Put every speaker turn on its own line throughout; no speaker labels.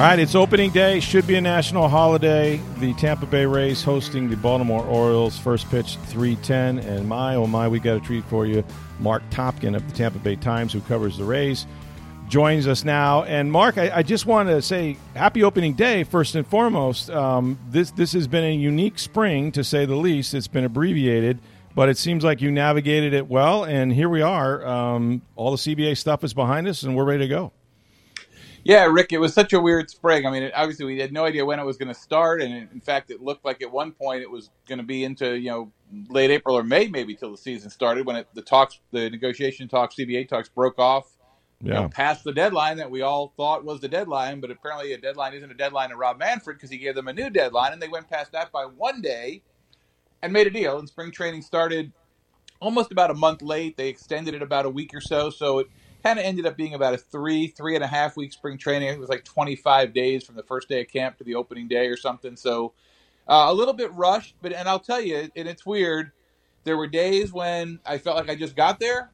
All right, it's opening day. Should be a national holiday. The Tampa Bay Rays hosting the Baltimore Orioles. First pitch, 310. And my, oh my, we got a treat for you. Mark Topkin of the Tampa Bay Times, who covers the Rays, joins us now. And Mark, I, I just want to say happy opening day, first and foremost. Um, this, this has been a unique spring, to say the least. It's been abbreviated, but it seems like you navigated it well. And here we are. Um, all the CBA stuff is behind us, and we're ready to go.
Yeah, Rick, it was such a weird spring. I mean, it, obviously we had no idea when it was going to start, and in fact, it looked like at one point it was going to be into you know late April or May, maybe till the season started when it, the talks, the negotiation talks, CBA talks broke off. You know,
Yeah.
past the deadline that we all thought was the deadline, but apparently a deadline isn't a deadline to Rob Manfred because he gave them a new deadline, and they went past that by one day and made a deal. And spring training started almost about a month late. They extended it about a week or so, so it kind of ended up being about a three, three and a half week spring training. It was like 25 days from the first day of camp to the opening day or something. So uh, a little bit rushed, but and I'll tell you, and it's weird. There were days when I felt like I just got there,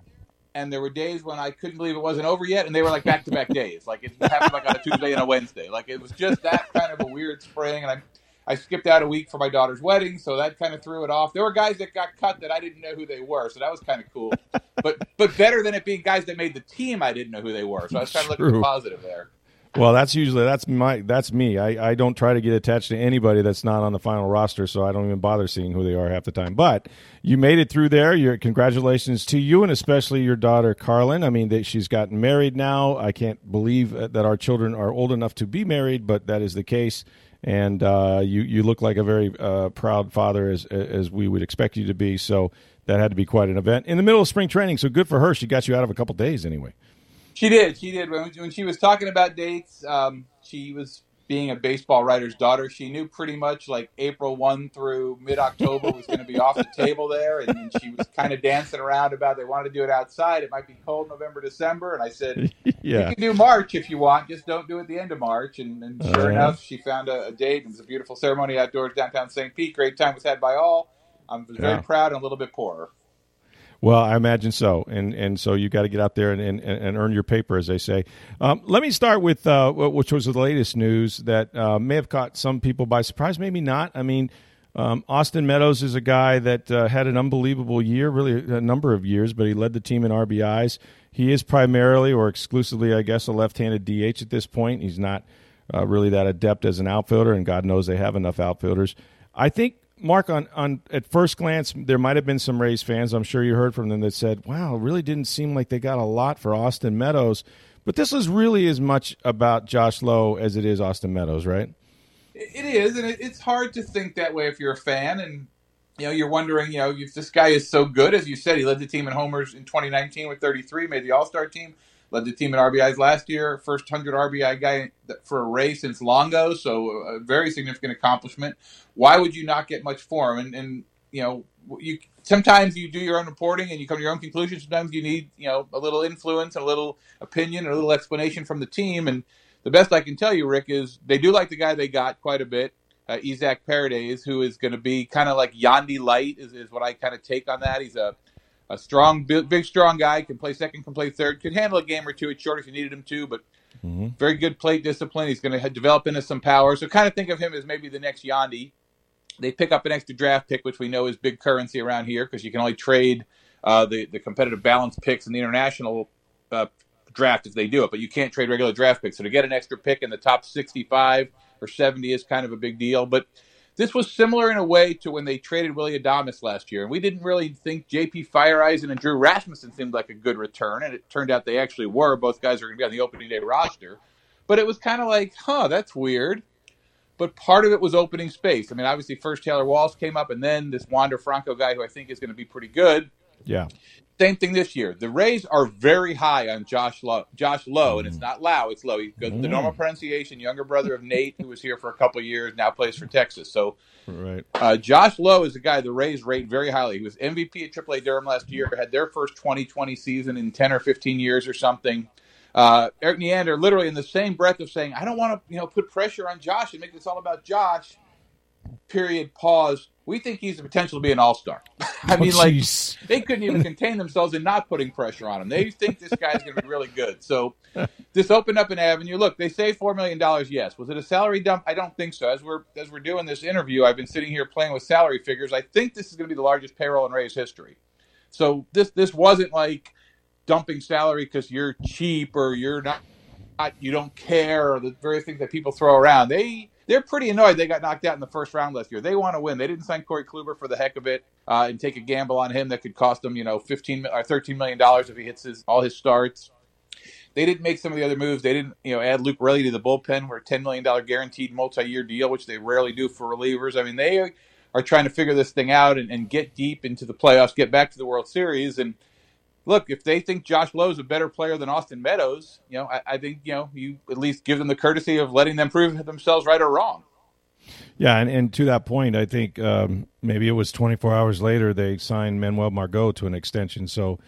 and there were days when I couldn't believe it wasn't over yet, and they were like back to back days. Like it happened like on a Tuesday and a Wednesday. Like it was just that kind of a weird spring, and I. I skipped out a week for my daughter's wedding, so that kind of threw it off. There were guys that got cut that I didn't know who they were, so that was kind of cool. but but better than it being guys that made the team, I didn't know who they were. So I was trying to look at the
True.
positive there.
Well, that's usually that's my that's me. I, I don't try to get attached to anybody that's not on the final roster, so I don't even bother seeing who they are half the time. But you made it through there. Your congratulations to you and especially your daughter Carlin. I mean, they, she's gotten married now. I can't believe uh, that our children are old enough to be married, but that is the case. And uh, you you look like a very uh, proud father as as we would expect you to be. So that had to be quite an event in the middle of spring training. So good for her. She got you out of a couple days anyway.
She did. She did. When, when she was talking about dates, um, she was being a baseball writer's daughter. She knew pretty much like April 1 through mid October was going to be off the table there. And she was kind of dancing around about they wanted to do it outside. It might be cold November, December. And I said,
yeah.
You can do March if you want, just don't do it the end of March. And, and sure
Uh-huh.
enough, she found a, a date. It was a beautiful ceremony outdoors downtown St. Pete. Great time was had by all. I'm very
Yeah.
proud and a little bit poorer.
Well, I imagine so, and and so you got to get out there and, and, and earn your paper, as they say. Um, let me start with uh, which was the latest news that uh, may have caught some people by surprise, maybe not. I mean, um, Austin Meadows is a guy that uh, had an unbelievable year, really a number of years, but he led the team in RBIs. He is primarily or exclusively, I guess, a left-handed DH at this point. He's not uh, really that adept as an outfielder, and God knows they have enough outfielders. I think Mark, on, on at first glance, there might have been some Rays fans. I'm sure you heard from them that said, "Wow, really didn't seem like they got a lot for Austin Meadows." But this is really as much about Josh Lowe as it is Austin Meadows, right?
It is, and it's hard to think that way if you're a fan, and you know you're wondering, you know, if this guy is so good, as you said, he led the team in homers in 2019 with 33, made the All Star team, led the team in RBIs last year, first 100 RBI guy for a Ray since Longo, so a very significant accomplishment. Why would you not get much for him? And, and you know, you sometimes you do your own reporting and you come to your own conclusions. Sometimes you need, you know, a little influence, a little opinion, a little explanation from the team, and the best I can tell you, Rick, is they do like the guy they got quite a bit, uh, Isaac Paredes, who is going to be kind of like Yandy Light, is, is what I kind of take on that. He's a, a strong, big, strong guy, can play second, can play third, could handle a game or two at short if you needed him to, but very good plate discipline. He's going to develop into some power. So kind of think of him as maybe the next Yandy. They pick up an extra draft pick, which we know is big currency around here because you can only trade uh, the, the competitive balance picks in the international uh, draft if they do it, but you can't trade regular draft picks. So to get an extra pick in the top 65 or 70 is kind of a big deal. But this was similar in a way to when they traded Willie Adames last year. And we didn't really think JP Feyereisen and Drew Rasmussen seemed like a good return. And it turned out they actually were. Both guys are going to be on the opening day roster. But it was kind of like, huh, that's weird. But part of it was opening space. I mean, obviously, first Taylor Walls came up, and then this Wander Franco guy, who I think is going to be pretty good.
Yeah.
Same thing this year. The Rays are very high on Josh Lowe, Josh Lowe, and it's not Lau, it's Lowe. He goes the normal pronunciation. Younger brother of Nate, who was here for a couple years, now plays for Texas. So,
Right.
uh, Josh Lowe is a guy the Rays rate very highly. He was MVP at AAA Durham last year. Had their first 2020 season in 10 or 15 years or something. Uh, Erik Neander, literally in the same breath of saying, "I don't want to, you know, put pressure on Josh and make this all about Josh." Period. Pause. We think he's the potential to be an all star. I oh, mean,
Oh,
like
jeez.
they couldn't even contain themselves in not putting pressure on him. They think this guy's going to be really good. So this opened up an avenue. Look, they saved four million dollars. Yes, was it a salary dump? I don't think so. As we're as we're doing this interview, I've been sitting here playing with salary figures. I think this is going to be the largest payroll in Rays history. So this this wasn't like dumping salary because you're cheap or you're not, not you don't care or the very things that people throw around. They they're pretty annoyed they got knocked out in the first round last year. They want to win. They didn't sign Corey Kluber for the heck of it uh, and take a gamble on him that could cost them, you know, fifteen or thirteen million dollars if he hits his all his starts. They didn't make some of the other moves. They didn't, you know, add Luke Riley to the bullpen for a ten million dollar guaranteed multi year deal, which they rarely do for relievers. I mean, they are trying to figure this thing out and, and get deep into the playoffs, get back to the World Series, and look, if they think Josh Lowe is a better player than Austin Meadows, you know, I, I think you know you at least give them the courtesy of letting them prove themselves right or wrong.
Yeah, and, and to that point, I think um, maybe it was 24 hours later they signed Manuel Margot to an extension, so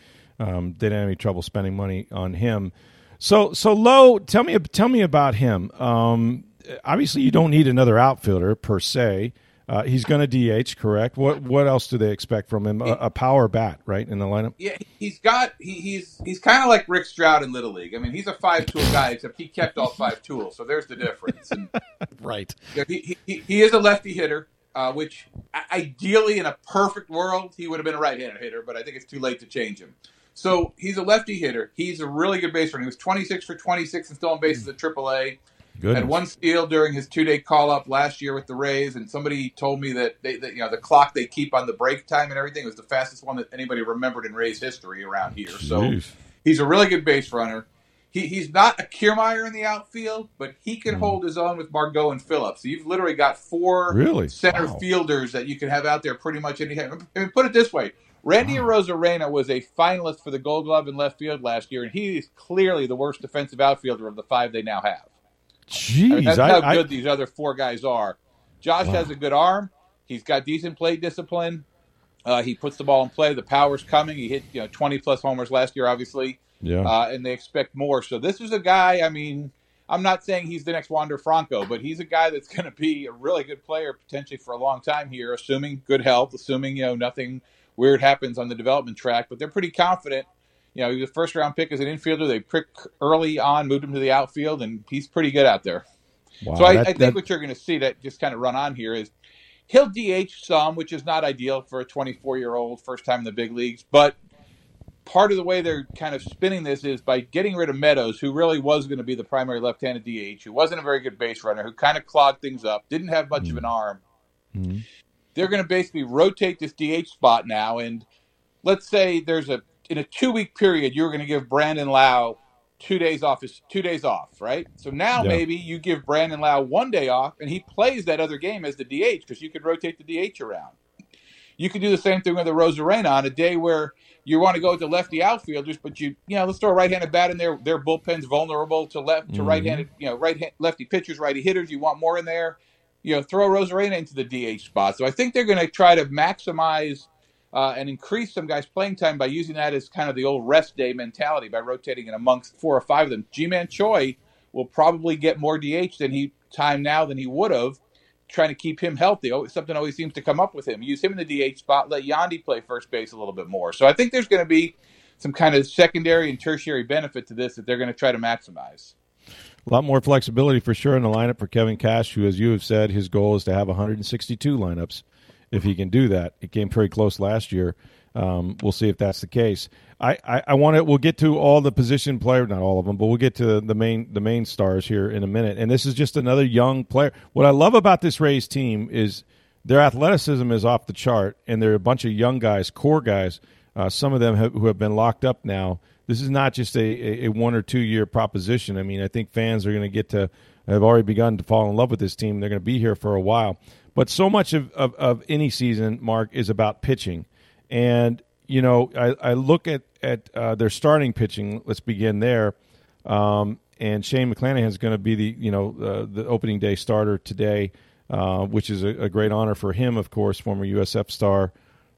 um, they didn't have any trouble spending money on him. So, so Lowe, tell me, tell me about him. Um, obviously, you don't need another outfielder per se. Uh, he's going to DH, correct? What what else do they expect from him? A, a power bat, right, in the lineup.
Yeah, he's got he, he's he's kind of like Rick Stroud in Little League. I mean, he's a five tool guy, except he kept all five tools. So there's the difference. And,
Right.
he, he he is a lefty hitter, uh, which ideally in a perfect world he would have been a right-handed hitter, but I think it's too late to change him. So he's a lefty hitter. He's a really good base runner. He was 26 for 26 and stolen bases at AAA.
Good.
Had one steal during his two-day call-up last year with the Rays, and somebody told me that they, that, you know, the clock they keep on the break time and everything was the fastest one that anybody remembered in Rays history around here. So he's a really good base runner. He, he's not a Kiermaier in the outfield, but he can hmm. hold his own with Margot and Phillips. So you've literally got four
Really?
center
Wow.
fielders that you can have out there pretty much any time. I mean, put it this way: Randy Arozarena was a finalist for the Gold Glove in left field last year, and he is clearly the worst defensive outfielder of the five they now have. I
Jeez,
mean, that's
I,
how
I-
good these other four guys are. Josh has a good arm. He's got decent plate discipline. Uh, he puts the ball in play. The power's coming. He hit you know twenty plus homers last year, obviously,
yeah.
uh, and they expect more. So this is a guy. I mean, I'm not saying he's the next Wander Franco, but he's a guy that's going to be a really good player potentially for a long time here, assuming good health, assuming you know nothing weird happens on the development track. But they're pretty confident. You know, he was a first round pick as an infielder. They picked early on, moved him to the outfield, and he's pretty good out there.
wow,
So I,
that-
I think
that-
what you're going to see that just kind of run on here is he'll DH some, which is not ideal for a 24 year old first time in the big leagues. But part of the way they're kind of spinning this is by getting rid of Meadows, who really was going to be the primary left handed DH, who wasn't a very good base runner, who kind of clogged things up, didn't have much of an arm.
Mhm.
They're going to basically rotate this DH spot now. And let's say there's a, in a two week period, you're going to give Brandon Lowe two days off his two days off, right? So now
Yeah.
maybe you give Brandon Lowe one day off and he plays that other game as the DH because you could rotate the DH around. You could do the same thing with the Arozarena on a day where you want to go with the lefty outfielders, but you you know let's throw a right-handed bat in there. Their bullpen's vulnerable to left to
Mhm.
right-handed you know right lefty pitchers, righty hitters. You want more in there. You know, throw Arozarena into the DH spot. So I think they're going to try to maximize uh, and increase some guys' playing time by using that as kind of the old rest day mentality by rotating it amongst four or five of them. Ji-Man Choi will probably get more DH than he time now than he would have, trying to keep him healthy. Something always seems to come up with him. Use him in the DH spot. Let Yandy play first base a little bit more. So I think there's going to be some kind of secondary and tertiary benefit to this that they're going to try to maximize.
A lot more flexibility for sure in the lineup for Kevin Cash, who, as you have said, his goal is to have 162 lineups. If he can do that, it came very close last year. Um, we'll see if that's the case. I, I, I want to. We'll get to all the position players, not all of them, but we'll get to the main the main stars here in a minute. And this is just another young player. What I love about this Rays team is their athleticism is off the chart, and they're a bunch of young guys, core guys. Uh, some of them have, who have been locked up now. This is not just a, a, a one or two year proposition. I mean, I think fans are going to get to have already begun to fall in love with this team. They're going to be here for a while. But so much of, of, of any season, Mark, is about pitching. And you know, I, I look at at uh, their starting pitching. Let's begin there. Um, and Shane McClanahan is going to be the you know uh, the opening day starter today, uh, which is a, a, great honor for him, of course, former USF star.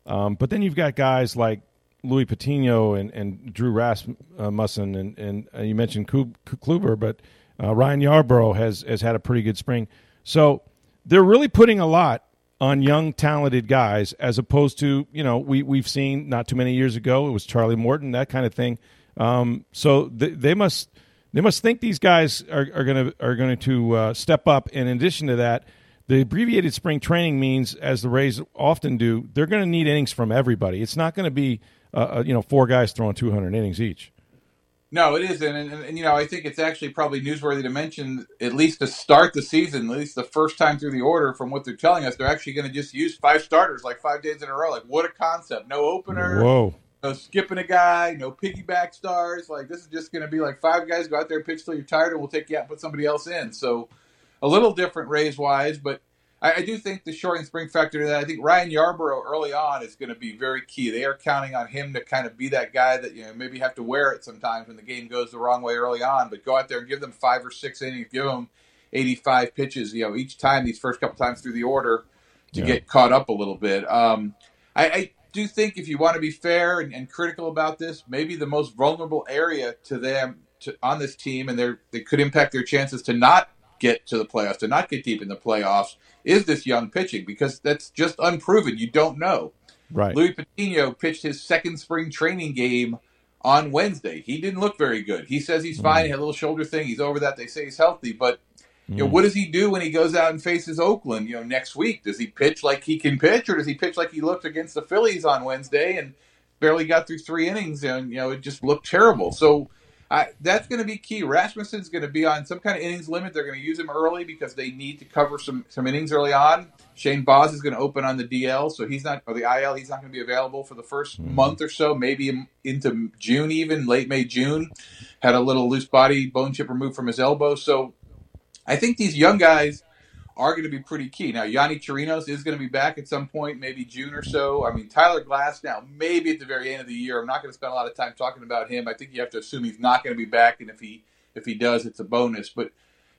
Um, but then you've got guys like Luis Patino and, and Drew Rasmussen, and, and uh, you mentioned Kluber, but uh, Ryan Yarbrough has has had a pretty good spring. So they're really putting a lot on young, talented guys, as opposed to you know we we've seen not too many years ago it was Charlie Morton that kind of thing. Um, so they, they must they must think these guys are, are going to are going to uh, step up. And in addition to that, the abbreviated spring training means, as the Rays often do, they're going to need innings from everybody. It's not going to be uh, uh, you know four guys throwing 200 innings each.
No, it isn't, and, and, and, you know I think it's actually probably newsworthy to mention at least to start the season, at least the first time through the order, from what they're telling us, they're actually going to just use five starters like five days in a row. Like what a concept! No opener.
Whoa
no skipping a guy, no piggyback stars. Like this is just going to be like five guys go out there, pitch till you're tired, and we'll take you out and put somebody else in. So a little different Rays wise, but I, I, do think the short and spring factor to that. I think Ryan Yarbrough early on is going to be very key. They are counting on him to kind of be that guy that you know maybe have to wear it sometimes when the game goes the wrong way early on, but go out there and give them five or six innings, give them 85 pitches, you know, each time these first couple times through the order to yeah. get caught up a little bit. Um, I, I do think if you want to be fair and, and, critical about this, maybe the most vulnerable area to them to, on this team, and they could impact their chances to not get to the playoffs, to not get deep in the playoffs, is this young pitching because that's just unproven. You don't know.
Right.
Luis Patino pitched his second spring training game on Wednesday. He didn't look very good. He says he's fine. Mm. He had a little shoulder thing. He's over that. They say he's healthy, but you know, mm. what does he do when he goes out and faces Oakland, you know, next week? Does he pitch like he can pitch or does he pitch like he looked against the Phillies on Wednesday and barely got through three innings and, you know, it just looked terrible. So I, that's going to be key. Rasmussen's going to be on some kind of innings limit. They're going to use him early because they need to cover some, some innings early on. Shane Baz is going to open on the DL, so he's not, or the IL, he's not going to be available for the 1st mm month or so, maybe into June even, late May, June. Had a little loose body bone chip removed from his elbow. So I think these young guys are going to be pretty key. Now, Yonny Chirinos is going to be back at some point, maybe June or so. I mean, Tyler Glasnow, maybe at the very end of the year. I'm not going to spend a lot of time talking about him. I think you have to assume he's not going to be back, and if he if he does, it's a bonus. But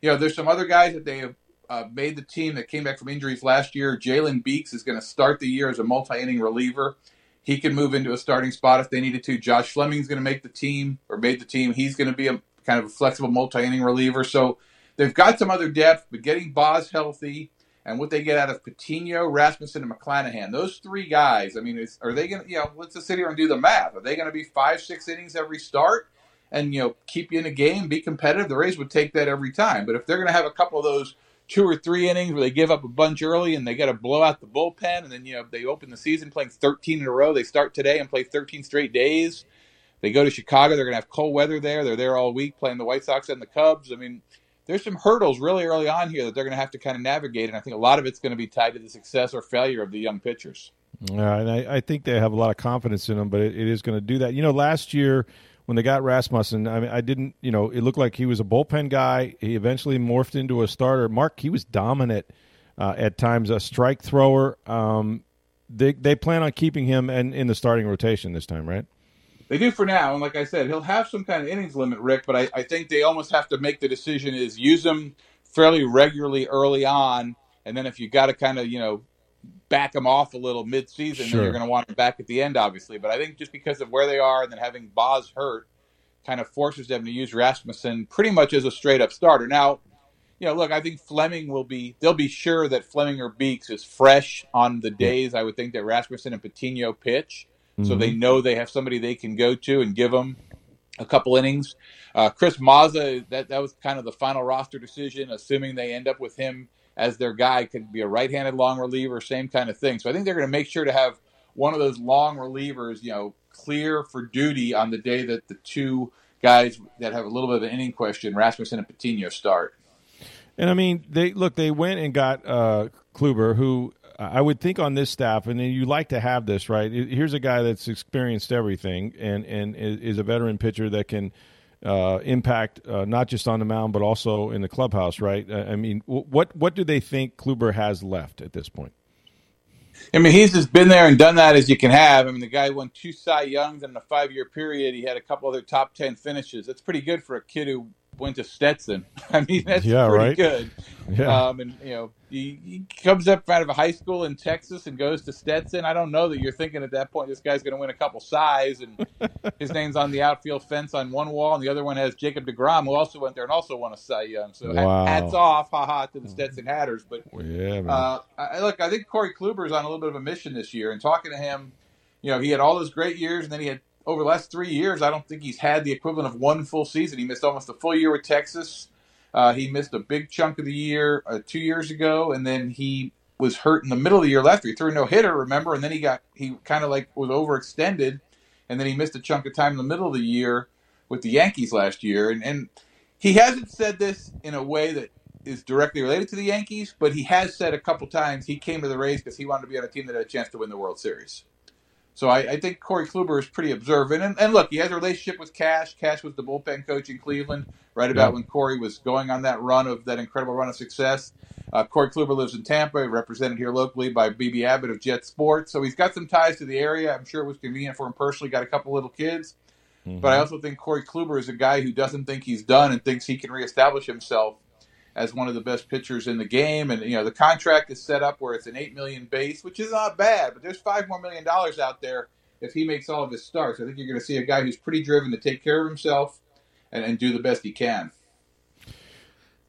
you know, there's some other guys that they have uh, made the team that came back from injuries last year. Jalen Beeks is going to start the year as a multi-inning reliever. He can move into a starting spot if they needed to. Josh Fleming is going to make the team or made the team. He's going to be a kind of a flexible multi-inning reliever. So They've got some other depth, but getting Baz healthy and what they get out of Patino, Rasmussen, and McClanahan, those three guys, I mean, are they going to, you know, let's just sit here and do the math. Are they going to be five, six innings every start and, you know, keep you in a game, be competitive? The Rays would take that every time. But if they're going to have a couple of those two or three innings where they give up a bunch early and they got to blow out the bullpen, and then, you know, they open the season playing 13 in a row, they start today and play 13 straight days. They go to Chicago, they're going to have cold weather there. They're there all week playing the White Sox and the Cubs. I mean, there's some hurdles really early on here that they're going to have to kind of navigate, and I think a lot of it's going to be tied to the success or failure of the young pitchers.
Yeah, and I, I think they have a lot of confidence in them, but it, it is going to do that. You know, last year when they got Rasmussen, I mean, I didn't, you know, it looked like he was a bullpen guy. He eventually morphed into a starter. Mark, he was dominant uh, at times, a strike thrower. Um, they they plan on keeping him in, in the starting rotation this time, right?
They do for now, and like I said, he'll have some kind of innings limit, Rick. But I, I think they almost have to make the decision: is use him fairly regularly early on, and then if you got to kind of you know back him off a little mid-season, sure. then you're going to want him back at the end, obviously. But I think just because of where they are, and then having Baz hurt, kind of forces them to use Rasmussen pretty much as a straight-up starter. Now, you know, look, I think Fleming will be. They'll be sure that Fleming or Beeks is fresh on the days. I would think that Rasmussen and Patino pitch mm-hmm. so they mm-hmm. know they have somebody they can go to and give them a couple innings. Uh, Chris Mazza, that that was kind of the final roster decision, assuming they end up with him as their guy. Could be a right-handed long reliever, same kind of thing. So I think they're going to make sure to have one of those long relievers, you know, clear for duty on the day that the two guys that have a little bit of an inning question, Rasmussen and Patino, start.
And I mean, they look. They went and got uh, Kluber, who I would think on this staff, and you like to have this, right? Here's a guy that's experienced everything and and is a veteran pitcher that can uh, impact uh, not just on the mound but also in the clubhouse, right? I mean, what what do they think Kluber has left at this point?
I mean, he's just been there and done that as you can have. I mean, the guy won two Cy Youngs in a five year period. He had a couple other top 10 finishes. That's pretty good for a kid who went to Stetson. I mean, that's
yeah,
pretty
right?
good.
Yeah.
Um, and, you know, he, he comes up out of a high school in Texas and goes to Stetson. I don't know that you're thinking at that point this guy's going to win a couple Cys. And his name's on the outfield fence on one wall, and the other one has Jacob DeGrom, who also went there and also won a Cy Young. So
Wow.
hats off, haha, to the Stetson Hatters. But
yeah,
uh, I, look, I think Corey Kluber is on a little bit of a mission this year. And talking to him, you know, he had all those great years, and then he had over the last three years. I don't think he's had the equivalent of one full season. He missed almost a full year with Texas. Uh, he missed a big chunk of the year uh, two years ago, and then he was hurt in the middle of the year last year. He threw no hitter, remember, and then he got he kind of like was overextended, and then he missed a chunk of time in the middle of the year with the Yankees last year. And, and he hasn't said this in a way that is directly related to the Yankees, but he has said a couple times he came to the Rays because he wanted to be on a team that had a chance to win the World Series. So I, I think Corey Kluber is pretty observant. And, and look, he has a relationship with Cash. Cash was the bullpen coach in Cleveland right about
Yeah.
when Corey was going on that run of that incredible run of success. Uh, Corey Kluber lives in Tampa, represented here locally by BB Abbott of Jet Sports. So he's got some ties to the area. I'm sure it was convenient for him personally. Got a couple little kids. But I also think Corey Kluber is a guy who doesn't think he's done and thinks he can reestablish himself as one of the best pitchers in the game. And you know, the contract is set up where it's an eight million base, which is not bad, but there's five more million dollars out there if he makes all of his starts. I think you're going to see a guy who's pretty driven to take care of himself and, and do the best he can.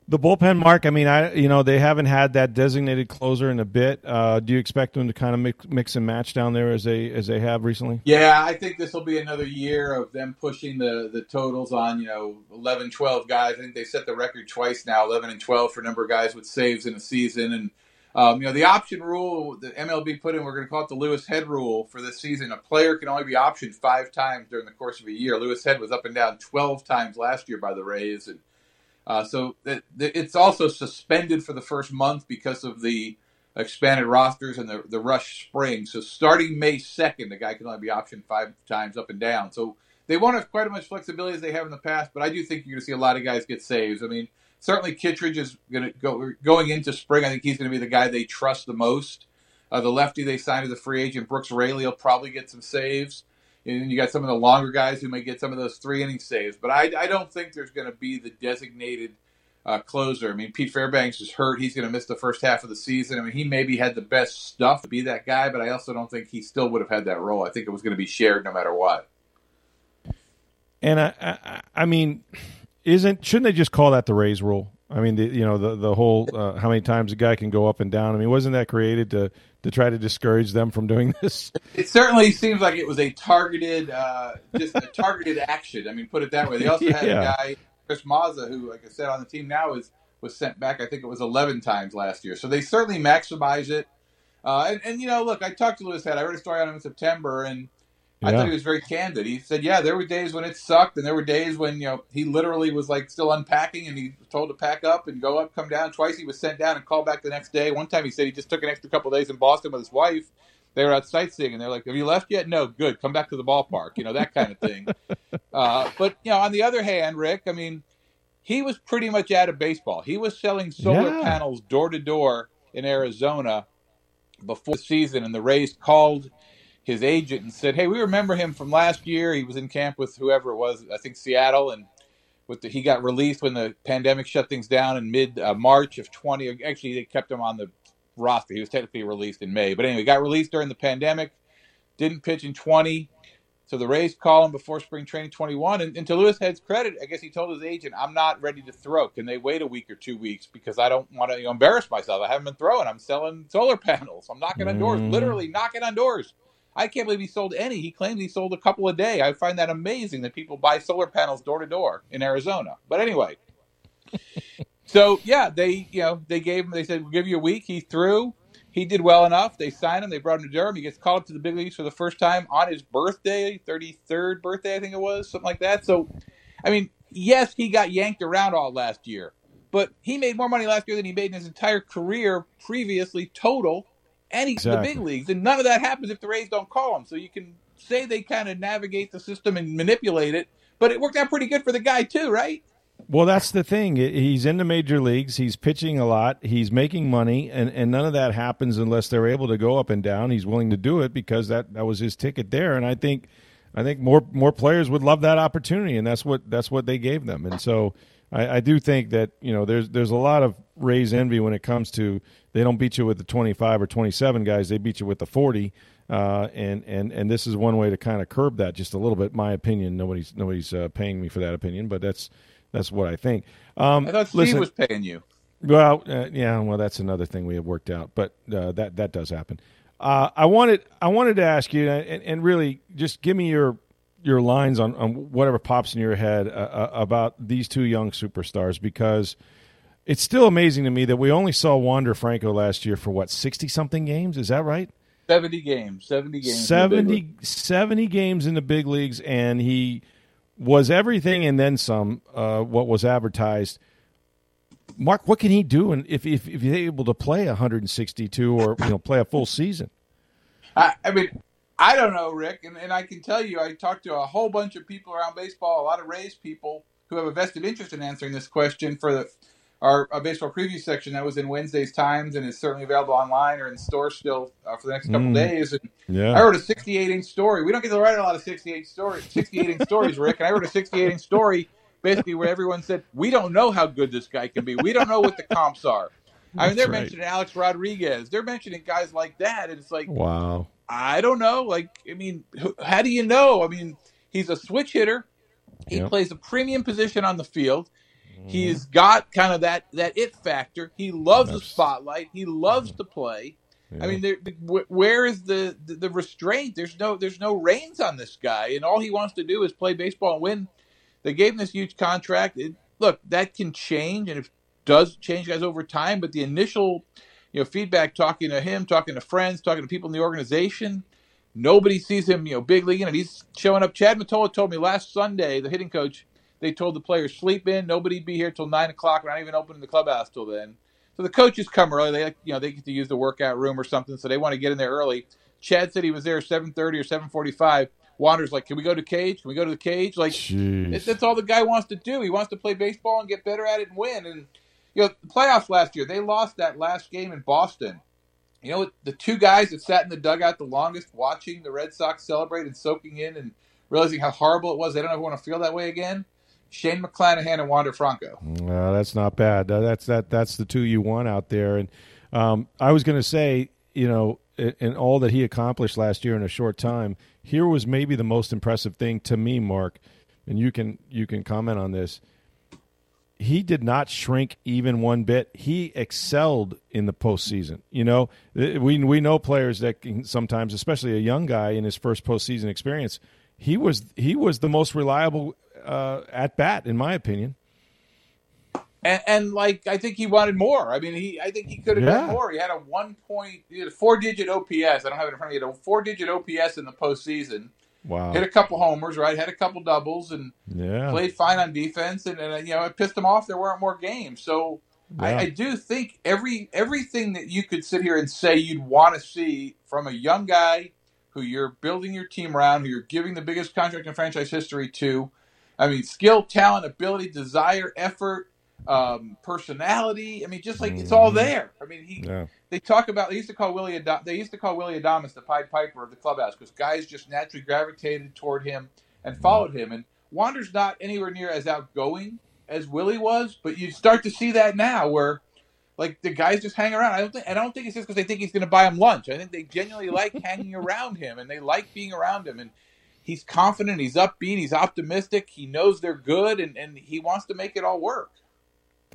The bullpen, Mark. I mean, I you know they haven't had that designated closer in a bit. Uh, do you expect them to kind of mix, mix and match down there as they as they have recently?
Yeah, I think this will be another year of them pushing the, the totals on, you know, 11, 12 guys. I think they set the record twice now, 11 and 12 for number of guys with saves in a season. And, um, you know, the option rule that MLB put in, we're going to call it the Louis Head rule for this season. A player can only be optioned five times during the course of a year. Louis Head was up and down 12 times last year by the Rays. And uh, so that it's also suspended for the first month because of the expanded rosters and the, the rush spring. So starting May 2nd, the guy can only be optioned five times up and down. So they won't have quite as much flexibility as they have in the past, but I do think you're going to see a lot of guys get saves. I mean, certainly Kittredge is going to go going into spring. I think he's going to be the guy they trust the most. Uh, the lefty they signed as a free agent, Brooks Raley, will probably get some saves. And then you got some of the longer guys who may get some of those three inning saves. But I, I don't think there's going to be the designated uh, closer. I mean, Pete Fairbanks is hurt. He's going to miss the first half of the season. I mean, he maybe had the best stuff to be that guy, but I also don't think he still would have had that role. I think it was going to be shared no matter what.
And I, I, I mean, isn't shouldn't they just call that the Rays rule? I mean, the, you know, the the whole uh, how many times a guy can go up and down. I mean, wasn't that created to to try to discourage them from doing this?
It certainly seems like it was a targeted, uh, just a targeted action. I mean, put it that way. They also had
Yeah.
a guy, Chris Mazza, who, like I said, on the team now is was sent back. I think it was 11 times last year. So they certainly maximize it. Uh, and, and you know, look, I talked to Louis Head. I read a story on him in September, and I thought he was very candid. He said, "Yeah, there were days when it sucked, and there were days when you know he literally was like still unpacking, and he was told to pack up and go up, come down. Twice he was sent down and called back the next day. One time he said he just took an extra couple days in Boston with his wife. They were out sightseeing, and they're like, "Have you left yet? No, good. Come back to the ballpark. You know that kind of thing." uh, but you know, on the other hand, Rick, I mean, he was pretty much out of baseball. He was selling solar
Yeah.
panels door to door in Arizona before the season, and the Rays called his agent and said, "Hey, we remember him from last year. He was in camp with whoever it was, I think Seattle, and with the, he got released when the pandemic shut things down in mid uh, March of 20. Actually, they kept him on the roster. He was technically released in May, but anyway, got released during the pandemic. Didn't pitch in 20. So the Rays call him before spring training 21. And, and to Louis Head's credit, I guess he told his agent, I'm not ready to throw. Can they wait a week or two weeks? Because I don't want to you know, embarrass myself. I haven't been throwing. I'm selling solar panels. I'm knocking on doors, literally knocking on doors. I can't believe he sold any. He claims he sold a couple a day. I find that amazing that people buy solar panels door to door in Arizona. But anyway, so yeah, they you know they gave him. They said we'll give you a week. He threw. He did well enough. They signed him. They brought him to Durham. He gets called up to the big leagues for the first time on his birthday, thirty third birthday, I think it was, something like that. So, I mean, yes, he got yanked around all last year, but he made more money last year than he made in his entire career previously total, and he's in the big leagues. And none of that happens if the Rays don't call him. So you can say they kind of navigate the system and manipulate it, but it worked out pretty good for the guy too, right?
Well, that's the thing. He's in the major leagues. He's pitching a lot. He's making money, and, and none of that happens unless they're able to go up and down. He's willing to do it because that, that was his ticket there. And I think I think more more players would love that opportunity, and that's what that's what they gave them. And so I, I do think that you know there's there's a lot of Rays envy when it comes to they don't beat you with the 25 or 27 guys. They beat you with the 40. Uh, and and and this is one way to kind of curb that just a little bit. My opinion. Nobody's nobody's uh, paying me for that opinion, but that's that's what I think.
Um, I thought Steve listen, was paying you.
Well, uh, yeah, well, that's another thing we have worked out, but uh, that that does happen. Uh, I wanted I wanted to ask you, and, and, really just give me your your lines on, on whatever pops in your head uh, uh, about these two young superstars, because it's still amazing to me that we only saw Wander Franco last year for what sixty something games. Is that right?
70 games 70 games
70, 70 games in the big leagues and he was everything and then some. Uh, what was advertised. Mark, what can he do? And if, if if he's able to play 162 or you know play a full season,
I, I mean, I don't know, Rick, and, and I can tell you, I talked to a whole bunch of people around baseball, a lot of Rays people who have a vested interest in answering this question for the our, our baseball preview section that was in Wednesday's Times and is certainly available online or in store still uh, for the next couple mm. days. And yeah. I wrote a 68 inch story. We don't get to write a lot of 68 stories, 68 inch stories, Rick. And I wrote a 68 inch story basically where everyone said, "We don't know how good this guy can be. We don't know what the comps are." I mean, they're right. mentioning Alex Rodriguez. They're mentioning guys like that, and it's like,
wow.
I don't know. Like, I mean, how do you know? I mean, he's a switch hitter. He yep. plays a premium position on the field. He's mm-hmm. got kind of that that it factor. He loves That's, the spotlight. He loves mm-hmm. to play. Yeah. I mean, there, where is the, the, the restraint? There's no there's no reins on this guy, and all he wants to do is play baseball and win. They gave him this huge contract. It, look, that can change, and it does change guys over time. But the initial, you know, feedback, talking to him, talking to friends, talking to people in the organization, nobody sees him, you know, big league, and he's showing up. Chad Mottola told me last Sunday, the hitting coach they told the players sleep in. Nobody'd be here till nine o'clock. We're not even opening the clubhouse till then. So the coaches come early. They you know they get to use the workout room or something, so they want to get in there early. Chad said he was there seven thirty or seven forty five. Wander's like, can we go to cage? Can we go to the cage? Like it, that's all the guy wants to do. He wants to play baseball and get better at it and win. And you know, the playoffs last year, they lost that last game in Boston. You know, the two guys that sat in the dugout the longest, watching the Red Sox celebrate and soaking in and realizing how horrible it was. They don't ever want to feel that way again. Shane McClanahan and Wander Franco.
Well, that's not bad. That's that. That's the two you want out there. And um, I was going to say, you know, in all that he accomplished last year in a short time, here was maybe the most impressive thing to me, Mark. And you can you can comment on this. He did not shrink even one bit. He excelled in the postseason. You know, we we know players that can sometimes, especially a young guy in his first postseason experience, he was he was the most reliable uh, at bat, in my opinion.
And, and, like I think he wanted more. I mean, he I think he could have yeah. done more. He had a one point, he had a four digit OPS. I don't have it in front of me. He had a four digit OPS in the postseason.
Wow.
Hit a couple homers, right? Had a couple doubles, and
yeah.
played fine on defense. And, and you know, it pissed him off. There weren't more games. So yeah. I, I do think every everything that you could sit here and say you'd want to see from a young guy who you're building your team around, who you're giving the biggest contract in franchise history to I mean, skill, talent, ability, desire, effort, um, personality. I mean, just like mm-hmm. it's all mm-hmm. there. I mean, he. Yeah. They talk about. They used to call Willie. They used to call Willie Adames the Pied Piper of the clubhouse because guys just naturally gravitated toward him and mm-hmm. followed him. And Wander's not anywhere near as outgoing as Willie was, but you start to see that now where. Like the guys just hang around. I don't think. I don't think it's just because they think he's going to buy him lunch. I think they genuinely like hanging around him, and they like being around him. And he's confident, he's upbeat, he's optimistic, he knows they're good, and, and he wants to make it all work.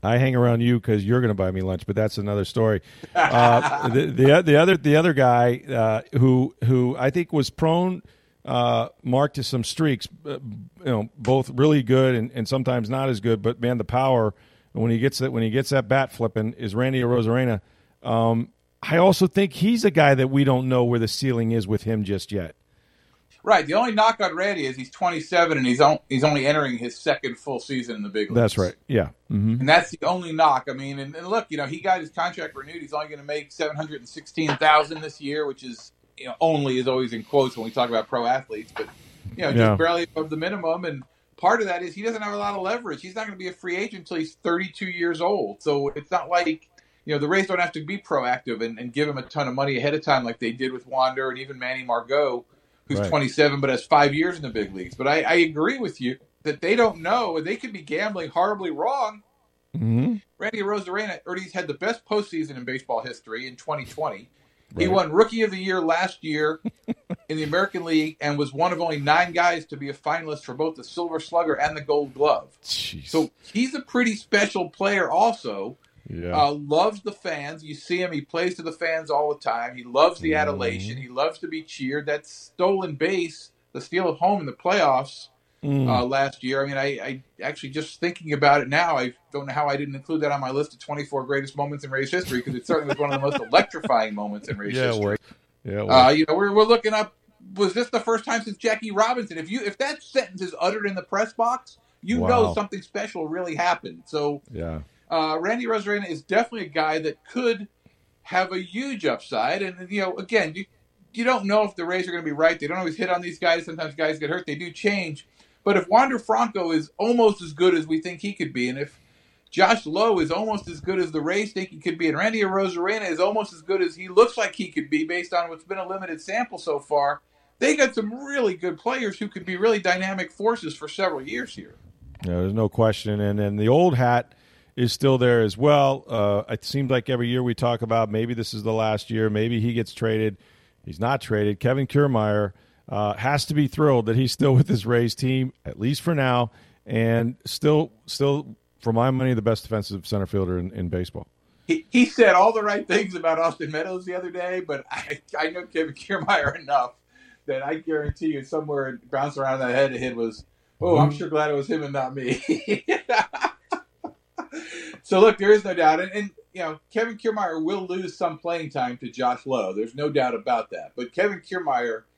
I hang around you because you're going to buy me lunch, but that's another story. Uh, the, the, the other the other guy uh, who who I think was prone uh, Mark to some streaks, uh, you know, both really good and, and sometimes not as good. But man, the power when he gets that when he gets that bat flipping is Randy Arozarena. Um, I also think he's a guy that we don't know where the ceiling is with him just yet.
Right. The only knock on Randy is he's 27 and he's on, he's only entering his second full season in the big leagues.
That's right. Yeah.
Mm-hmm. And that's the only knock. I mean, and, and, look, you know, he got his contract renewed. He's only going to make 716,000 this year, which is you know only is always in quotes when we talk about pro athletes, but you know, just yeah. barely above the minimum. And part of that is he doesn't have a lot of leverage. He's not going to be a free agent until he's 32 years old. So it's not like you know the Rays don't have to be proactive and, and give him a ton of money ahead of time like they did with Wander and even Manny Margot, who's right. 27 but has five years in the big leagues. But I, I agree with you that they don't know and they could be gambling horribly wrong. Mm-hmm. Randy Arozarena already had the best postseason in baseball history in 2020. Right. He won Rookie of the Year last year in the American League and was one of only nine guys to be a finalist for both the Silver Slugger and the Gold Glove.
Jeez.
So he's a pretty special player, also.
Yeah.
Uh, loves the fans. You see him; he plays to the fans all the time. He loves the mm-hmm. adulation. He loves to be cheered. That stolen base, the steal of home in the playoffs, mm. uh, last year. I mean, I, I, actually just thinking about it now, I don't know how I didn't include that on my list of 24 greatest moments in Rays history because it certainly was one of the most electrifying moments in Rays
yeah,
history.
Yeah.
Uh, you know, we're, we're looking up. Was this the first time since Jackie Robinson? If you if that sentence is uttered in the press box, you wow. know something special really happened. So
yeah,
uh, Randy Arozarena is definitely a guy that could have a huge upside. And you know, again, you you don't know if the Rays are going to be right. They don't always hit on these guys. Sometimes guys get hurt. They do change. But if Wander Franco is almost as good as we think he could be, and if Josh Lowe is almost as good as the Rays think he could be, and Randy Arozarena is almost as good as he looks like he could be based on what's been a limited sample so far, they got some really good players who could be really dynamic forces for several years here.
Yeah, there's no question. And then the old hat is still there as well. Uh, it seems like every year we talk about maybe this is the last year, maybe he gets traded. He's not traded. Kevin Kiermaier – uh, has to be thrilled that he's still with his Rays team at least for now, and still, still for my money, the best defensive center fielder in, in baseball.
He, he said all the right things about Austin Meadows the other day, but I, I know Kevin Kiermaier enough that I guarantee you somewhere bounced around that head hit was, oh, I'm sure glad it was him and not me. so look, there is no doubt, and, and you know Kevin Kiermaier will lose some playing time to Josh Lowe. There's no doubt about that. But Kevin Kiermaier –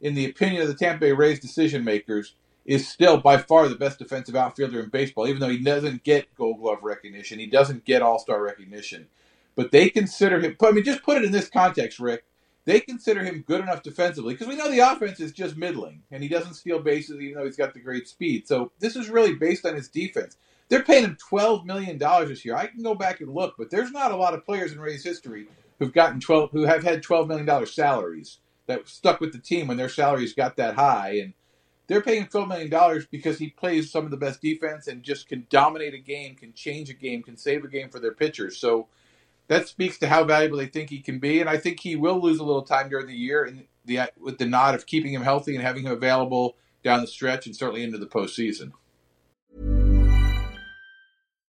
in the opinion of the Tampa Bay Rays decision makers, is still by far the best defensive outfielder in baseball, even though he doesn't get gold glove recognition. He doesn't get all star recognition. But they consider him, I mean, just put it in this context, Rick. They consider him good enough defensively because we know the offense is just middling and he doesn't steal bases even though he's got the great speed. So this is really based on his defense. They're paying him $12 million this year. I can go back and look, but there's not a lot of players in Rays history who've gotten 12, who have had $12 million salaries that stuck with the team when their salaries got that high. And they're paying $12 million because he plays some of the best defense and just can dominate a game, can change a game, can save a game for their pitchers. So that speaks to how valuable they think he can be. And I think he will lose a little time during the year and the, with the nod of keeping him healthy and having him available down the stretch and certainly into the postseason.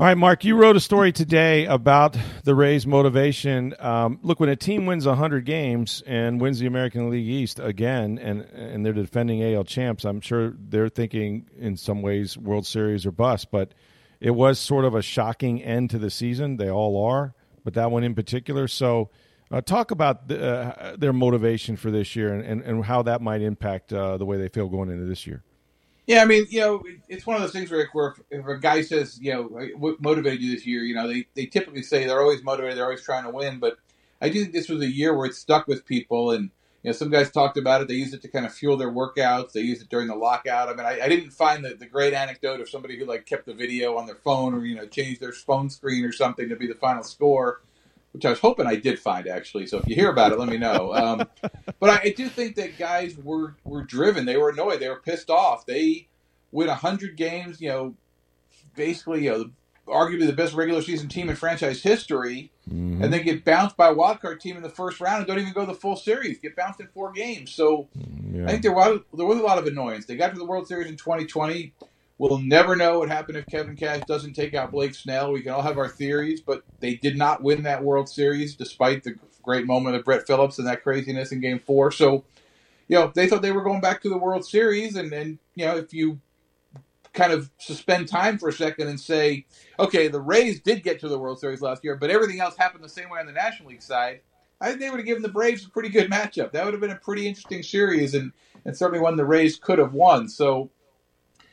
All right, Mark, you wrote a story today about the Rays' motivation. Um, look, when a team wins 100 games and wins the American League East again, and, and they're defending AL champs, I'm sure they're thinking in some ways World Series or bust. But it was sort of a shocking end to the season. They all are, but that one in particular. So, uh, talk about the, uh, their motivation for this year and, and, and how that might impact uh, the way they feel going into this year.
Yeah, I mean, you know, it's one of those things, where if a guy says, you know, what motivated you this year, you know, they, they typically say they're always motivated, they're always trying to win. But I do think this was a year where it stuck with people. And, you know, some guys talked about it. They used it to kind of fuel their workouts. They used it during the lockout. I mean, I, I didn't find the, the great anecdote of somebody who, like, kept the video on their phone or, you know, changed their phone screen or something to be the final score which I was hoping I did find actually. So if you hear about it, let me know. Um, but I, I, do think that guys were were driven. They were annoyed. They were pissed off. They win hundred games. You know, basically, you know, arguably the best regular season team in franchise history, mm-hmm. and then get bounced by a wild card team in the first round and don't even go the full series. Get bounced in four games. So yeah. I think there was there was a lot of annoyance. They got to the World Series in 2020. We'll never know what happened if Kevin Cash doesn't take out Blake Snell. We can all have our theories, but they did not win that World Series despite the great moment of Brett Phillips and that craziness in Game Four. So, you know, they thought they were going back to the World Series, and and you know, if you kind of suspend time for a second and say, okay, the Rays did get to the World Series last year, but everything else happened the same way on the National League side. I think they would have given the Braves a pretty good matchup. That would have been a pretty interesting series, and and certainly one the Rays could have won. So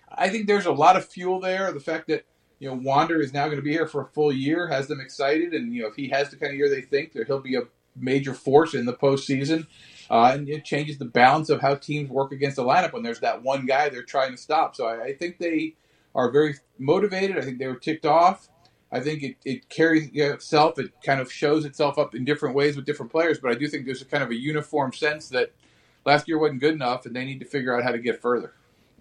I think there's a lot of fuel there. The fact that you know Wander is now going to be here for a full year has them excited, and you know if he has the kind of year they think, that he'll be a major force in the postseason. Uh, and it changes the balance of how teams work against the lineup when there's that one guy they're trying to stop. So I, I think they are very motivated. I think they were ticked off. I think it, it carries itself. It kind of shows itself up in different ways with different players. But I do think there's a kind of a uniform sense that last year wasn't good enough, and they need to figure out how to get further.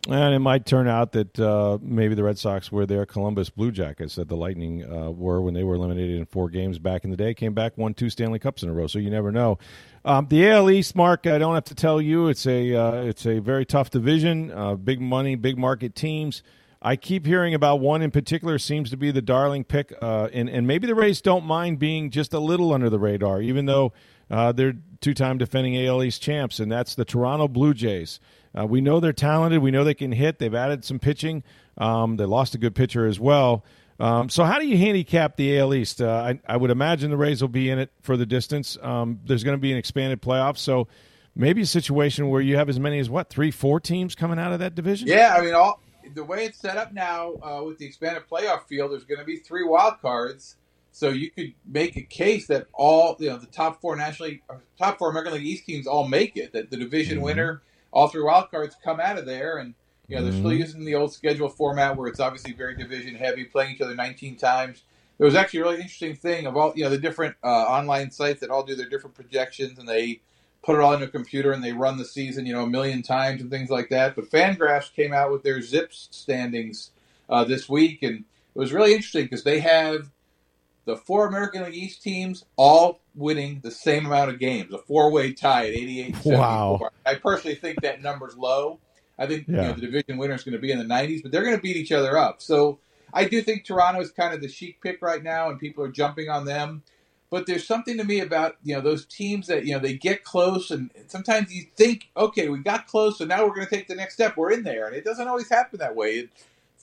And it might turn out that uh, maybe the Red Sox were their Columbus Blue Jackets that the Lightning uh, were when they were eliminated in four games back in the day. Came back, won two Stanley Cups in a row. So you never know. Um, the AL East, Marc, I don't have to tell you, it's a uh, it's a very tough division. Uh, big money, big market teams. I keep hearing about one in particular seems to be the darling pick, uh, and and maybe the Rays don't mind being just a little under the radar, even though uh, they're two-time defending AL East champs, and that's the Toronto Blue Jays. Uh, we know they're talented. We know they can hit. They've added some pitching. Um, they lost a good pitcher as well. Um, so, how do you handicap the AL East? Uh, I, I, would imagine the Rays will be in it for the distance. Um, there's going to be an expanded playoff, so maybe a situation where you have as many as what three, four teams coming out of that division.
Yeah, I mean, all the way it's set up now uh, with the expanded playoff field, there's going to be three wild cards. So you could make a case that all you know the top four nationally, top four American League East teams all make it. That the division mm-hmm. winner all three wild cards come out of there, and you know they're mm-hmm. still using the old schedule format where it's obviously very division heavy, playing each other 19 times. There was actually a really interesting thing of all you know the different uh, online sites that all do their different projections, and they put it all in a computer and they run the season you know a million times and things like that. But Fangraphs came out with their ZiPS standings uh, this week, and it was really interesting because they have the four American League East teams all winning the same amount of games, a four-way tie at 88 Wow. I personally think that number's low. I think yeah. you know, the division winner is going to be in the 90s, but they're going to beat each other up. So I do think Toronto is kind of the chic pick right now, and people are jumping on them. But there's something to me about you know those teams that you know they get close, and sometimes you think, okay, we got close, so now we're going to take the next step. We're in there, and it doesn't always happen that way. It,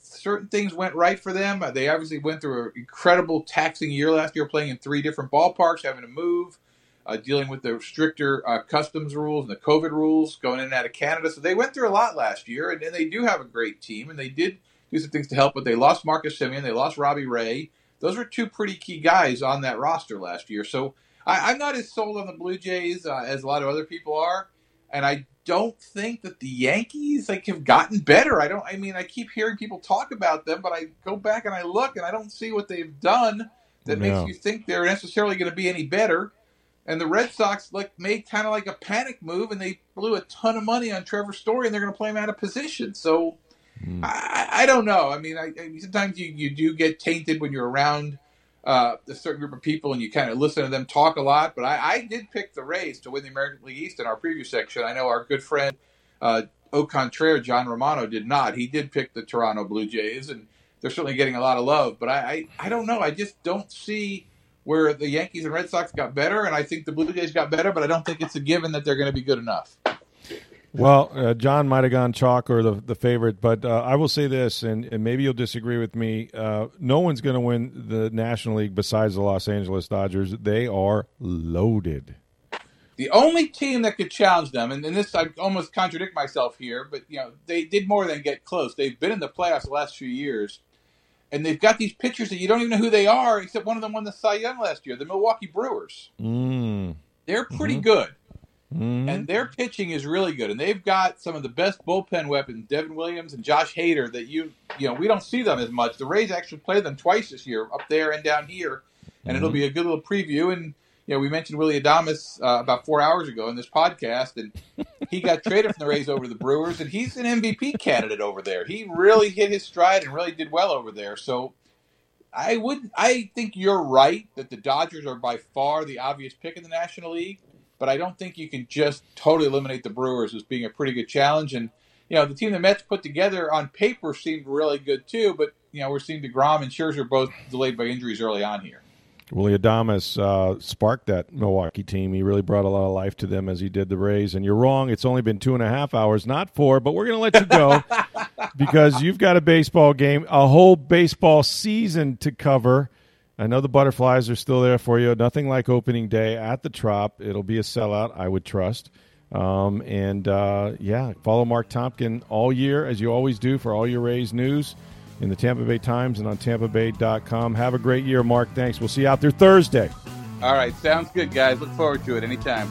certain things went right for them. Uh, they obviously went through an incredible taxing year last year, playing in three different ballparks, having to move, uh, dealing with the stricter uh, customs rules and the COVID rules, going in and out of Canada. So they went through a lot last year, and, and they do have a great team, and they did do some things to help. But they lost Marcus Semien, they lost Robbie Ray. Those were two pretty key guys on that roster last year. So I, am not as sold on the Blue Jays uh, as a lot of other people are, and I don't think that the Yankees like have gotten better. I don't. I mean, I keep hearing people talk about them, but I go back and I look and I don't see what they've done that no. makes you think they're necessarily going to be any better. And the Red Sox like made kind of like a panic move, and they blew a ton of money on Trevor Story, and they're going to play him out of position. So mm. I, I, don't know. I mean, I, I, sometimes you, you do get tainted when you're around uh, a certain group of people and you kind of listen to them talk a lot. But I, I, did pick the Rays to win the American League East in our preview section. I know our good friend uh, Au Contraire, John Romano, did not. He did pick the Toronto Blue Jays, and they're certainly getting a lot of love. But I, I, I don't know. I just don't see where the Yankees and Red Sox got better, and I think the Blue Jays got better, but I don't think it's a given that they're going to be good enough.
Well, uh, John might have gone chalk or the the favorite, but uh, I will say this, and, and maybe you'll disagree with me. Uh, no one's going to win the National League besides the Los Angeles Dodgers. They are loaded.
The only team that could challenge them, and, and this I almost contradict myself here, but you know they did more than get close. They've been in the playoffs the last few years, and they've got these pitchers that you don't even know who they are. Except one of them won the Cy Young last year, the Milwaukee Brewers.
Mm.
They're pretty mm-hmm. good. Mm-hmm. And their pitching is really good, and they've got some of the best bullpen weapons, Devin Williams and Josh Hader. That you you know we don't see them as much. The Rays actually played them twice this year, up there and down here, and mm-hmm. it'll be a good little preview. And you know we mentioned Willie Adames uh, about four hours ago in this podcast, and he got traded from the Rays over to the Brewers, and he's an MVP candidate over there. He really hit his stride and really did well over there. So I would I think you're right that the Dodgers are by far the obvious pick in the National League but I don't think you can just totally eliminate the Brewers as being a pretty good challenge. And you know, the team the Mets put together on paper seemed really good too, but you know, we're seeing Degrom and Scherzer both delayed by injuries early on here.
Willie Adames uh, sparked that Milwaukee team. He really brought a lot of life to them as he did the Rays. And you're wrong; it's only been two and a half hours, not four. But we're going to let you go because you've got a baseball game, a whole baseball season to cover. I know the butterflies are still there for you. Nothing like opening day at the Trop. It'll be a sellout, I would trust. Um, and uh, yeah, follow Marc Topkin all year as you always do for all your Rays news in the Tampa Bay Times and on tampabay.com. Have a great year, Marc. Thanks. We'll see you out there Thursday.
All right. Sounds good, guys. Look forward to it anytime.